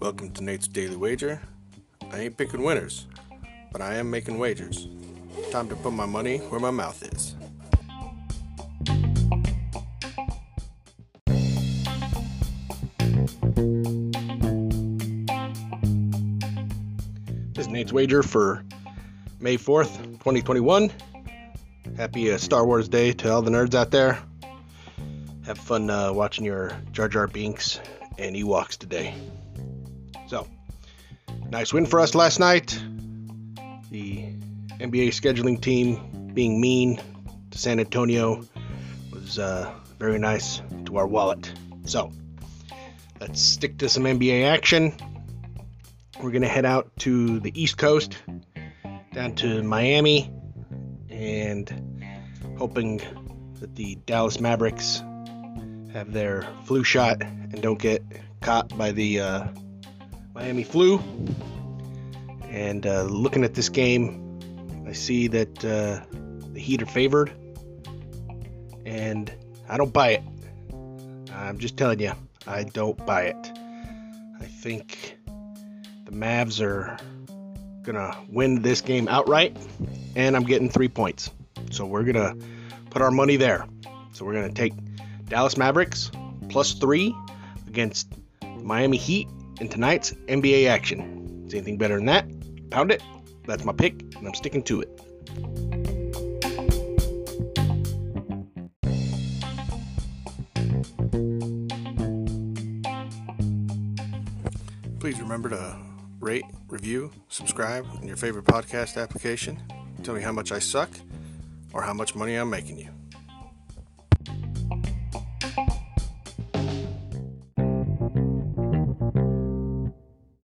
Welcome to Nate's Daily Wager. I ain't picking winners, but I am making wagers. Time to put my money where my mouth is. This is Nate's Wager for May 4th, 2021. Happy uh, Star Wars Day to all the nerds out there. Have fun uh, watching your Jar Jar Binks and Ewoks today. So, nice win for us last night. The NBA scheduling team being mean to San Antonio was uh, very nice to our wallet. So, let's stick to some NBA action. We're going to head out to the East Coast, down to Miami, and hoping that the Dallas Mavericks have their flu shot and don't get caught by the uh, Miami flu. And uh, looking at this game, I see that uh, the Heat are favored, and I don't buy it. I'm just telling you, I don't buy it. I think the Mavs are gonna win this game outright, and I'm getting three points. So we're gonna put our money there. So we're gonna take Dallas Mavericks plus three against Miami Heat in tonight's NBA action. Is anything better than that? Pound it. That's my pick, and I'm sticking to it. Please remember to rate, review, subscribe in your favorite podcast application. Tell me how much I suck or how much money I'm making you.